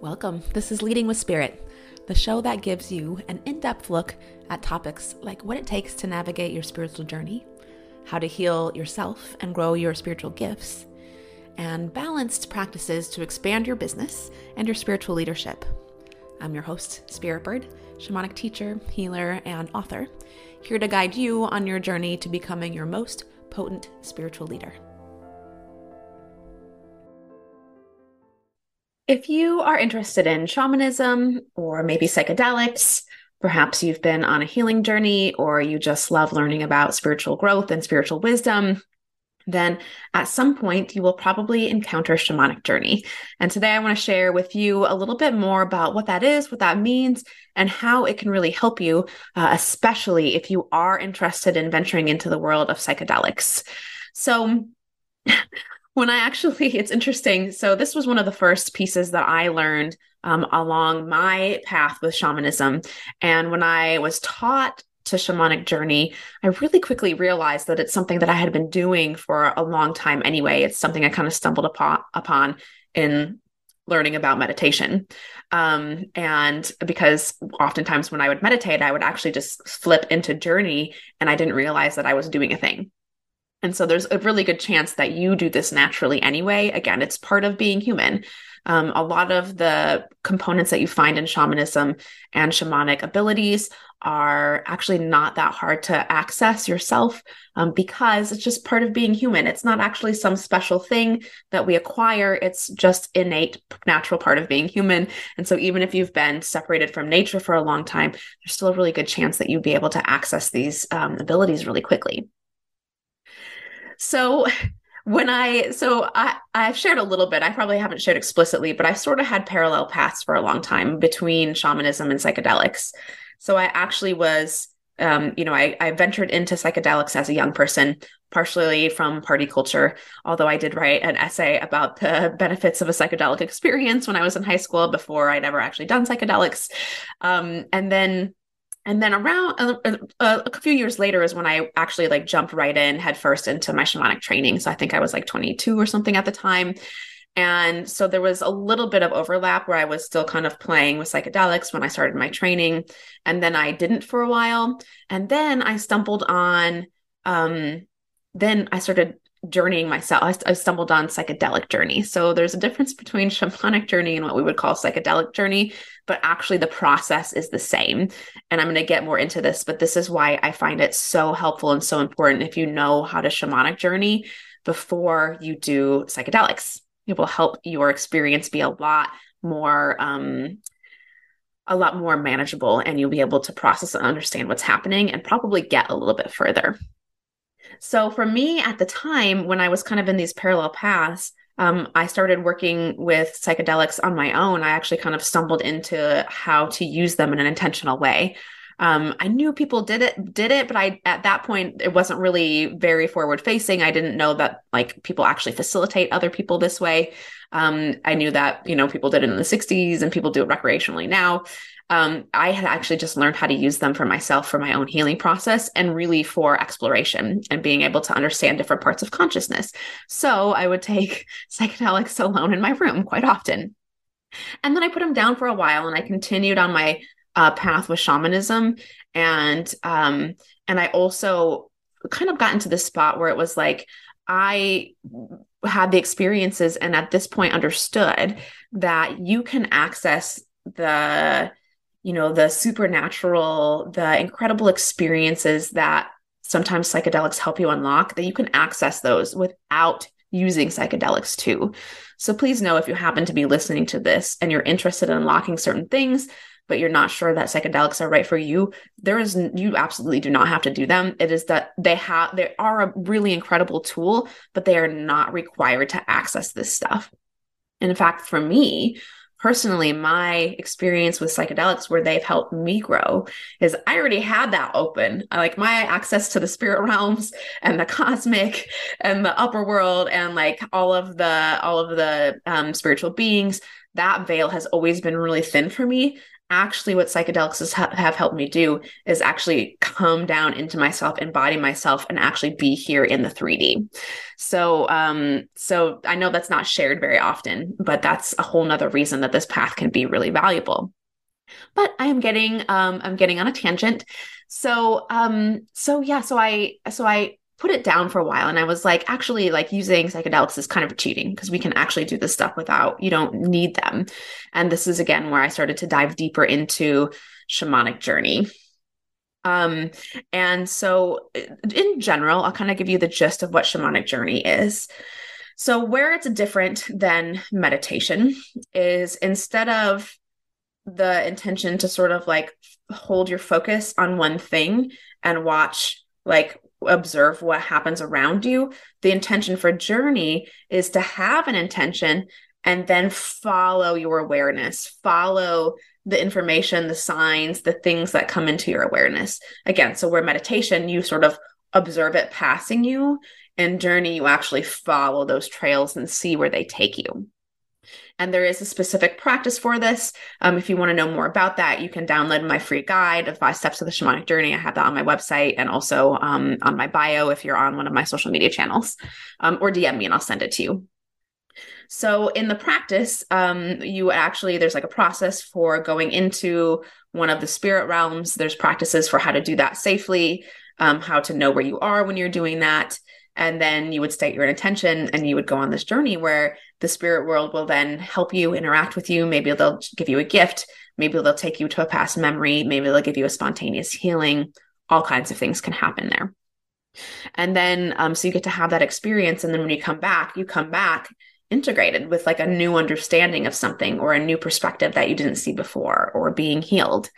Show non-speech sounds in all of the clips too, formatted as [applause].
Welcome. This is Leading with Spirit, the show that gives you an in depth look at topics like what it takes to navigate your spiritual journey, how to heal yourself and grow your spiritual gifts, and balanced practices to expand your business and your spiritual leadership. I'm your host, Spirit Bird, shamanic teacher, healer, and author, here to guide you on your journey to becoming your most potent spiritual leader. If you are interested in shamanism or maybe psychedelics, perhaps you've been on a healing journey or you just love learning about spiritual growth and spiritual wisdom, then at some point you will probably encounter shamanic journey. And today I want to share with you a little bit more about what that is, what that means, and how it can really help you, uh, especially if you are interested in venturing into the world of psychedelics. So, [laughs] when I actually, [laughs] it's interesting. So, this was one of the first pieces that I learned um, along my path with shamanism. And when I was taught to shamanic journey, I really quickly realized that it's something that I had been doing for a long time anyway. It's something I kind of stumbled upon, upon in learning about meditation. Um, and because oftentimes when I would meditate, I would actually just flip into journey and I didn't realize that I was doing a thing. And so there's a really good chance that you do this naturally anyway. Again, it's part of being human. Um, a lot of the components that you find in shamanism and shamanic abilities are actually not that hard to access yourself um, because it's just part of being human. It's not actually some special thing that we acquire, it's just innate, natural part of being human. And so, even if you've been separated from nature for a long time, there's still a really good chance that you'd be able to access these um, abilities really quickly. So, [laughs] when I so I I've shared a little bit. I probably haven't shared explicitly, but I sort of had parallel paths for a long time between shamanism and psychedelics. So I actually was um, you know, I, I ventured into psychedelics as a young person, partially from party culture, although I did write an essay about the [laughs] benefits of a psychedelic experience when I was in high school before I'd ever actually done psychedelics. Um, and then and then around uh, uh, a few years later is when I actually like jumped right in headfirst into my shamanic training. So I think I was like 22 or something at the time. And so there was a little bit of overlap where I was still kind of playing with psychedelics when I started my training. And then I didn't for a while. And then I stumbled on, um, then I started journeying myself. I, I, stumbled on psychedelic journey. So there's a difference between [laughs] shamanic journey and what we would call psychedelic journey, but actually the process is the same. And I'm going to get more into this, but this is why I find it so helpful and so important if you know how to shamanic journey before you do psychedelics. It will help your experience be a lot more um, a lot more manageable and you'll be able to process and understand what's happening and probably get a little bit further. So for me at the time, when I was kind of in these parallel paths, um, I started working with psychedelics on my own. I actually kind of stumbled into how to use them in an intentional way. Um, I knew people did it, did it, but I at that point it wasn't really very forward facing. I didn't know that like people actually facilitate other people this way. Um, I knew that you know people did it in the '60s and people do it recreationally now um, I had actually just learned how to use them for myself for my own healing process and really for exploration and being able to understand different parts of consciousness. So I would take [laughs] psychedelics alone in my room quite often. And then I put them down for a while and I continued on my uh, path with shamanism. And um, and I also kind of got into this spot where it was like I had the experiences and at this point understood that you can access the you know the supernatural the incredible experiences that sometimes psychedelics help you unlock that you can access those without using psychedelics too so please know if you happen to be listening to this and you're interested in unlocking certain things but you're not sure that psychedelics are right for you there is you absolutely do not have to do them. It is that they have they are a really incredible tool but they are not required to access this stuff. And in fact for me personally my experience with psychedelics where they've helped me grow is i already had that open like my access to the spirit realms and the cosmic and the upper world and like all of the all of the um, spiritual beings that veil has always been really thin for me actually what psychedelics ha- have helped me do is actually come down into myself embody myself and actually be here in the 3d so um so i know that's not shared very often but that's a whole nother reason that this path can be really valuable. But i am getting um i'm getting on a tangent. So um so yeah so i so i put it down for a while and I was like, actually, like using psychedelics is kind of cheating because we can actually do this stuff without, you don't need them. And this is again where I started to dive deeper into shamanic journey. Um, and so in general, I'll kind of give you the gist of what shamanic journey is. So, where it's different than meditation is instead of the intention to sort of like hold your focus on one thing and watch like observe what happens around you. The intention for journey is to have an intention and then follow your awareness, follow the information, the signs, the things that come into your awareness. Again, so where meditation, you sort of observe it passing you, and journey, you actually follow those trails and see where they take you. And there is a specific practice for this. Um, if you want to know more about that, you can download my free guide of five steps of the shamanic journey. I have that on my website and also um, on my bio if you're on one of my social media channels, um, or DM me and I'll send it to you. So in the practice, um, you actually there's like a process for going into one of the spirit realms. There's practices for how to do that safely, um, how to know where you are when you're doing that. And then you would state your intention and you would go on this journey where the spirit world will then help you interact with you. Maybe they'll give you a gift. Maybe they'll take you to a past memory. Maybe they'll give you a spontaneous healing. All kinds of things can happen there. And then, um, so you get to have that experience. And then when you come back, you come back integrated with like a new understanding of something or a new perspective that you didn't see before or being healed.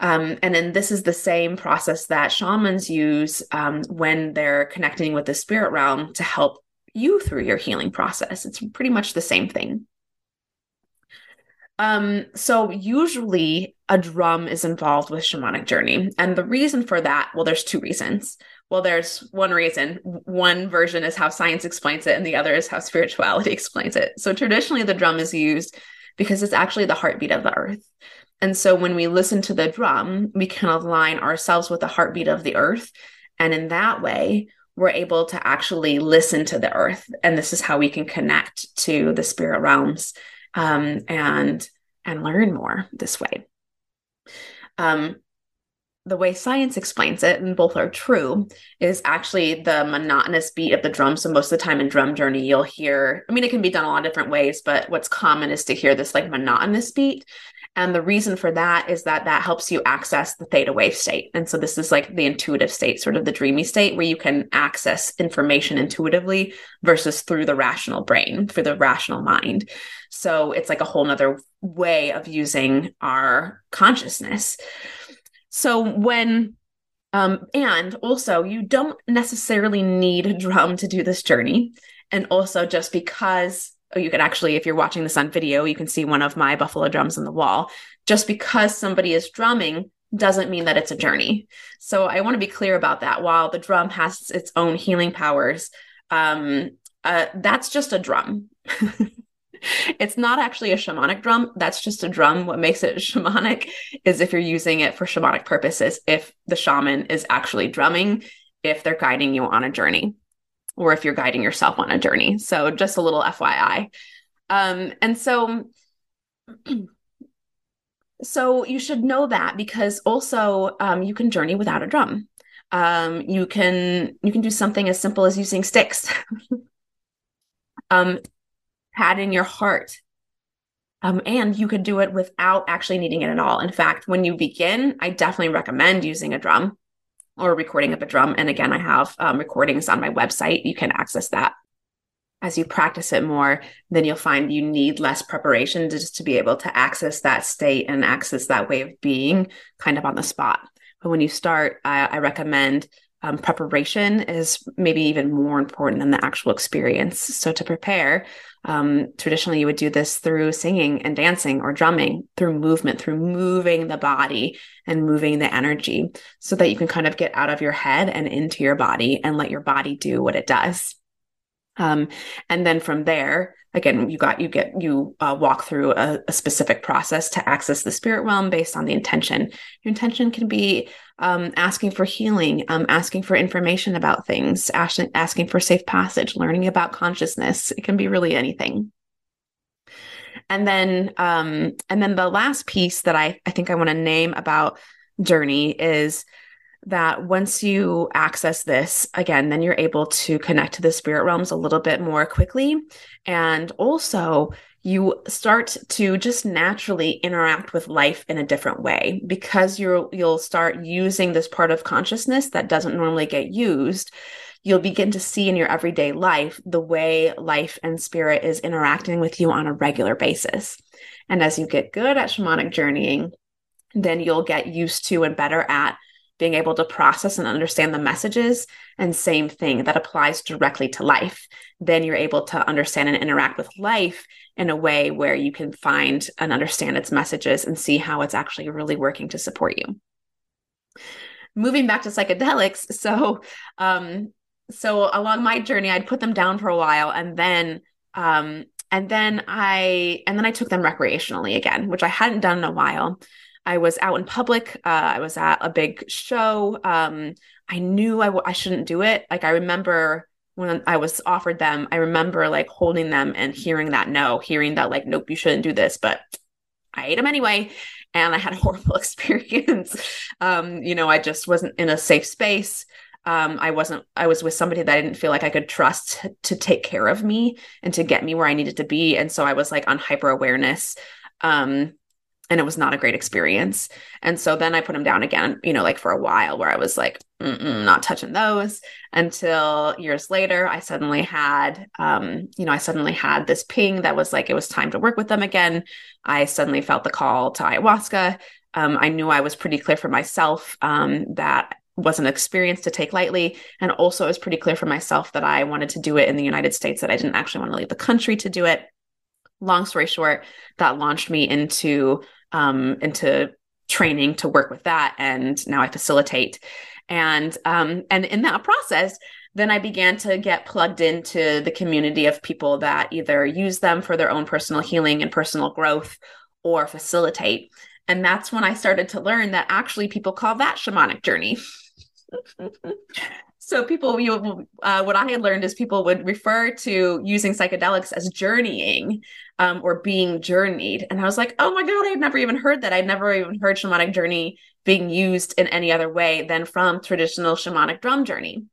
Um, and then this is the same process that shamans use um, when they're connecting with the spirit realm to help you through your healing process. It's pretty much the same thing. Um, so usually a drum is involved with shamanic journey. And the reason for that, well, there's two reasons. Well, there's one reason. One version is how science explains it, and the other is how spirituality [laughs] explains it. So traditionally the drum is used because it's actually the heartbeat of the earth. And so when we listen to the drum, we can align ourselves with the heartbeat of the earth. And in that way, we're able to actually listen to the earth. And this is how we can connect to the spirit realms um, and and learn more this way. Um, the way science explains it, and both are true, is actually the monotonous beat of the drum. So most of the time in drum journey, you'll hear, I mean, it can be done a lot of different ways, but what's common is to hear this like monotonous beat. And the reason for that is that that helps you access the theta wave state. And so this is like the intuitive state, sort of the dreamy state where you can access information intuitively versus through the rational brain, through the rational mind. So it's like a whole nother way of using our consciousness. So when um, and also, you don't necessarily need a drum to do this journey. And also, just because you can actually, if you're watching this on video, you can see one of my buffalo drums on the wall. Just because somebody is drumming doesn't mean that it's a journey. So I want to be clear about that. While the drum has its own healing powers, um, uh, that's just a drum. [laughs] it's not actually a shamanic drum. That's just a drum. What makes it [laughs] shamanic is if you're using it for shamanic purposes, if the shaman is actually drumming, if they're guiding you on a journey or if you're guiding yourself on a journey. So just a little FYI. Um, and so [clears throat] so you should know that because also um, you can journey without a drum. Um, you can you can do something as simple as using sticks. [laughs] um, in your heart. Um, and you could do it without actually needing it at all. In fact, when you begin, I definitely recommend using a drum or recording of a drum. And again, I have um, recordings on my website. You can access that. As you practice it more, then you'll find you need less preparation to just to be able to access that state and access that way of being kind of on the spot. But when you start, I, I recommend um, preparation is maybe even more important than the actual experience. So to prepare, um, traditionally you would do this through singing and dancing or drumming, through movement, through moving the body and moving the energy, so that you can kind of get out of your head and into your body and let your body do what it does. Um, and then from there, again you got you get you uh, walk through a, a, specific process to access the spirit realm based on the intention. Your intention can be um, asking for healing um, asking for information about things asking, asking for safe passage learning about consciousness. It can be really anything. And then um, and then the last piece that i i think i want to name about journey is that once you access this again then you're able to connect to the spirit realms a little bit more quickly. And also you start to just naturally interact with life in a different way because you're you'll start using this part of consciousness that doesn't normally get used. You'll begin to see in your everyday life the way life and spirit is interacting with you on a regular basis. And as you get good at shamanic journeying then you'll get used to and better at being able to process and understand the messages and same thing that applies directly to life. Then you're able to understand and interact with life in a way where you can find and understand its messages and see how it's actually really working to support you. Moving back to psychedelics [laughs] so um so along my journey i'd put them down for a while and then um and then i and then i took them recreationally again which i hadn't done in a while I was out in public. Uh, I was at a big show. Um, I knew I w- I shouldn't do it. Like I remember when I was offered them, I remember like holding them and hearing that no, hearing that like nope, you shouldn't do this. But I ate them anyway, and I had a [laughs] horrible experience. um, you know, I just wasn't in a safe space. Um, I wasn't. I was with somebody that I didn't feel like I could trust to take care of me and to get me where I needed to be, and so I was like on hyper awareness. Um, and it was not a great experience. And so then I put them down again, you know, like for a while where I was like, not touching those until years later, I suddenly had, um, you know, I suddenly had this ping that was like, it was time to work with them again. I suddenly felt the call to ayahuasca. Um, I knew I was pretty clear for myself um, that was an experience to take lightly. And also, it was pretty clear for myself that I wanted to do it in the United States, that I didn't actually want to leave the country to do it. Long story short, that launched me into um, into training to work with that, and now I facilitate. And um, and in that process, then I began to get plugged into the community of people that either use them for their own personal healing and personal growth or facilitate. And that's when I started to learn that actually people call that shamanic journey. [laughs] so people you uh, what i had learned is people would refer to using psychedelics as journeying um, or being journeyed. And i was like oh my god i had never even heard that. I'd never even heard shamanic journey being used in any other way than from traditional shamanic drum journey.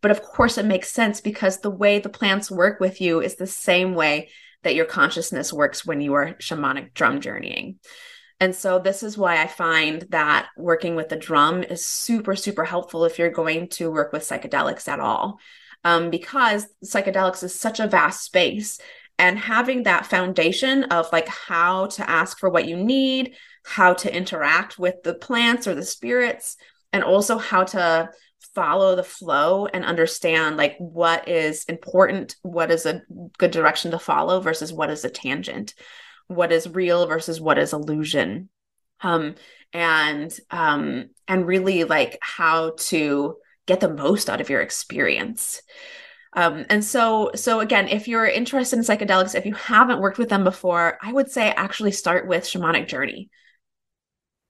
But of course it makes sense because the way the plants work with you is the same way that your consciousness works when you are shamanic drum journeying and so this is why I find that working with the drum is super, super helpful if you're going to work with psychedelics at all. Um, because psychedelics is such a vast space and having that foundation of like how to ask for what you need, how to interact with the plants or the spirits, and also how to follow the flow and understand like what is important, what is a good direction to follow versus what is a tangent what is real versus what is illusion. Um and um and really like how to get the most out of your experience. Um, and so so again if you're interested in psychedelics if you haven't worked with them before i would say actually start with shamanic journey.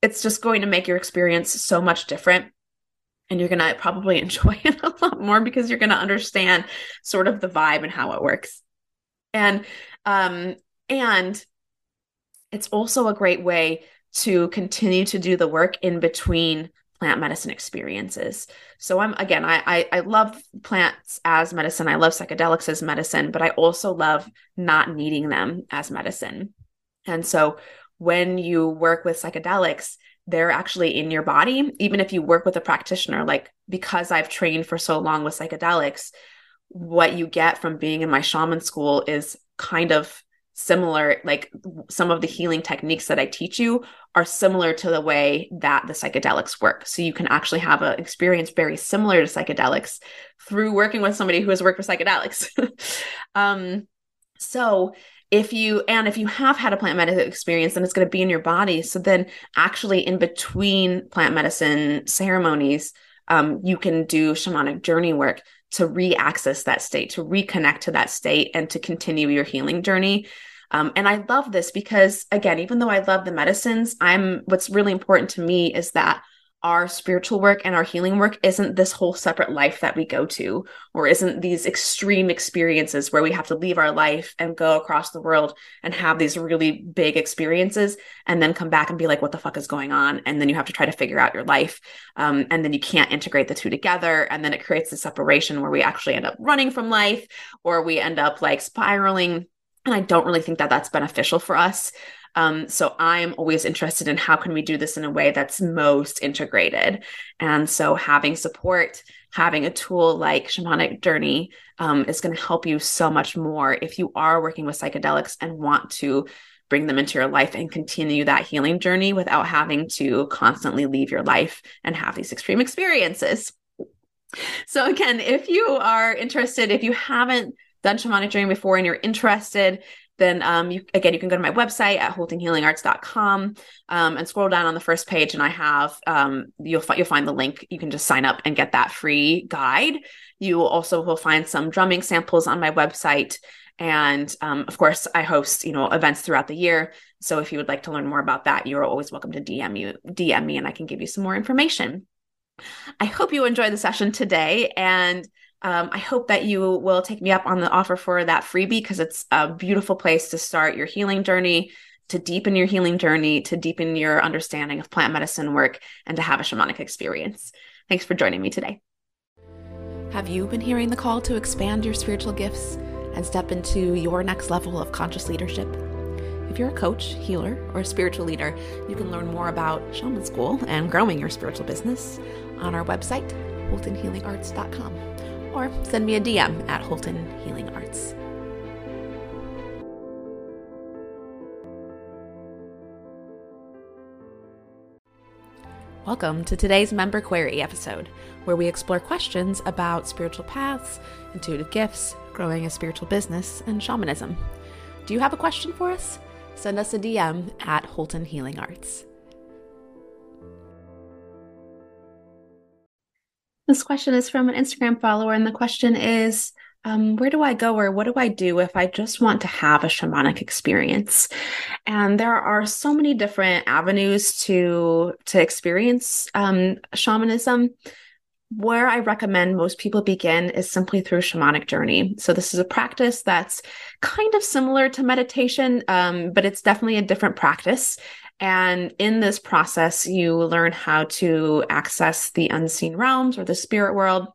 It's just going to make your experience so much different and you're going to probably [laughs] enjoy it a lot more because you're going to understand sort of the vibe and how it works. And um and it's also a great way to continue to do the work in between plant medicine experiences. So I'm again, I, I, I love plants as medicine. I love psychedelics as medicine, but I also love not needing them as medicine. And so when you work with psychedelics, they're actually in your body. Even if you work with a practitioner, like because I've trained for so long with psychedelics, what you get from being in my shaman school is kind of similar like some of the healing techniques that i teach you are similar to the way that the psychedelics work. So you can actually have an experience very similar to psychedelics through working with somebody who has worked with psychedelics. [laughs] Um so if you and if you have had a plant medicine experience then it's going to be in your body. So then actually in between plant medicine ceremonies um, you can do shamanic journey work to re-access that state, to reconnect to that state and to continue your healing journey. Um, and I love this because again, even though I love the medicines, I'm what's really important to me is that our spiritual work and our healing work isn't this whole separate life that we go to, or isn't these extreme experiences where we have to leave our life and go across the world and have these really big experiences and then come back and be like, what the fuck is going on? And then you have to try to figure out your life. Um, and then you can't integrate the two together. And then it creates a separation where we actually end up running from life or we end up like spiraling. And I don't really think that that's beneficial for us. Um, so I'm always interested in how can we do this in a way that's most integrated. And so having support, having a tool like Shamanic Journey um, is going to help you so much more if you are working with psychedelics and want to bring them into your life and continue that healing journey without having to constantly leave your life and have these extreme experiences. So, again, if you are interested, if you haven't done shamanic journey before and you're interested, then um, you again you can go to my website at holtonhealingarts.com um, and scroll down on the first page and i have um, you'll, fi- you'll find the link. You can just sign up and get that free guide. You also will find some drumming samples on my website and um, of course i host you know events throughout the year. So if you would like to learn more about that you're always welcome to dm you dm me and i can give you some more information. I hope you enjoyed the session today and um, I hope that you will take me up on the offer for that freebie because it's a beautiful place to start your healing journey, to deepen your healing journey, to deepen your understanding of plant medicine work, and to have a shamanic experience. Thanks for joining me today. Have you been hearing the call to expand your spiritual gifts and step into your next level of conscious leadership? If you're a coach, healer, or a spiritual leader, you can learn more about Shaman School and growing your spiritual business on our website, holtonhealingarts.com or send me a DM at Holton Healing Arts. Welcome to today's Member Query episode, where we explore questions about spiritual paths, intuitive gifts, growing a spiritual business, and shamanism. Do you have a question for us? Send us a DM at Holton Healing Arts. This question is from an Instagram follower, and the question is um, Where do I go or what do I do if I just want to have a shamanic experience? And there are so many different avenues to, to experience um, shamanism. Where I recommend most people begin is simply through shamanic journey. So, this is a practice that's kind of similar to meditation, um, but it's definitely a different practice. And in this process, you learn how to access the unseen realms or the spirit world.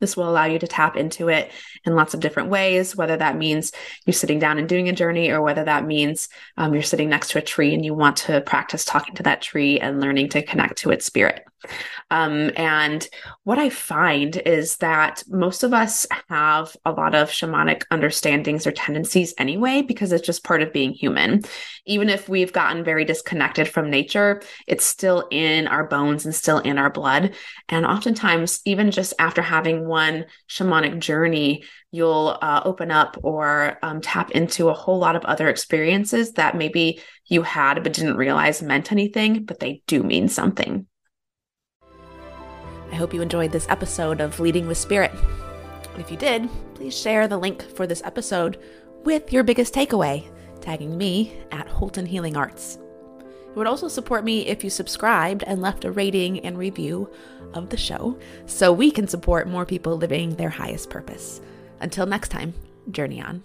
This will allow you to tap into it in lots of different ways, whether that means you're sitting down and doing a journey, or whether that means um, you're sitting next to a tree and you want to practice talking to that tree and learning to connect to its spirit. Um, and what I find is that most of us have a lot of shamanic understandings or tendencies anyway, because it's just part of being human. Even if we've gotten very disconnected from nature, it's still in our bones and still in our blood. And oftentimes, even just after having one shamanic journey, you'll uh, open up or um, tap into a whole lot of other experiences that maybe you had but didn't realize meant anything, but they do mean something. I hope you enjoyed this episode of Leading with Spirit. If you did, please share the link for this episode with your biggest takeaway, tagging me at Holton Healing Arts. It would also support me if you subscribed and left a rating and review of the show so we can support more people living their highest purpose. Until next time, journey on.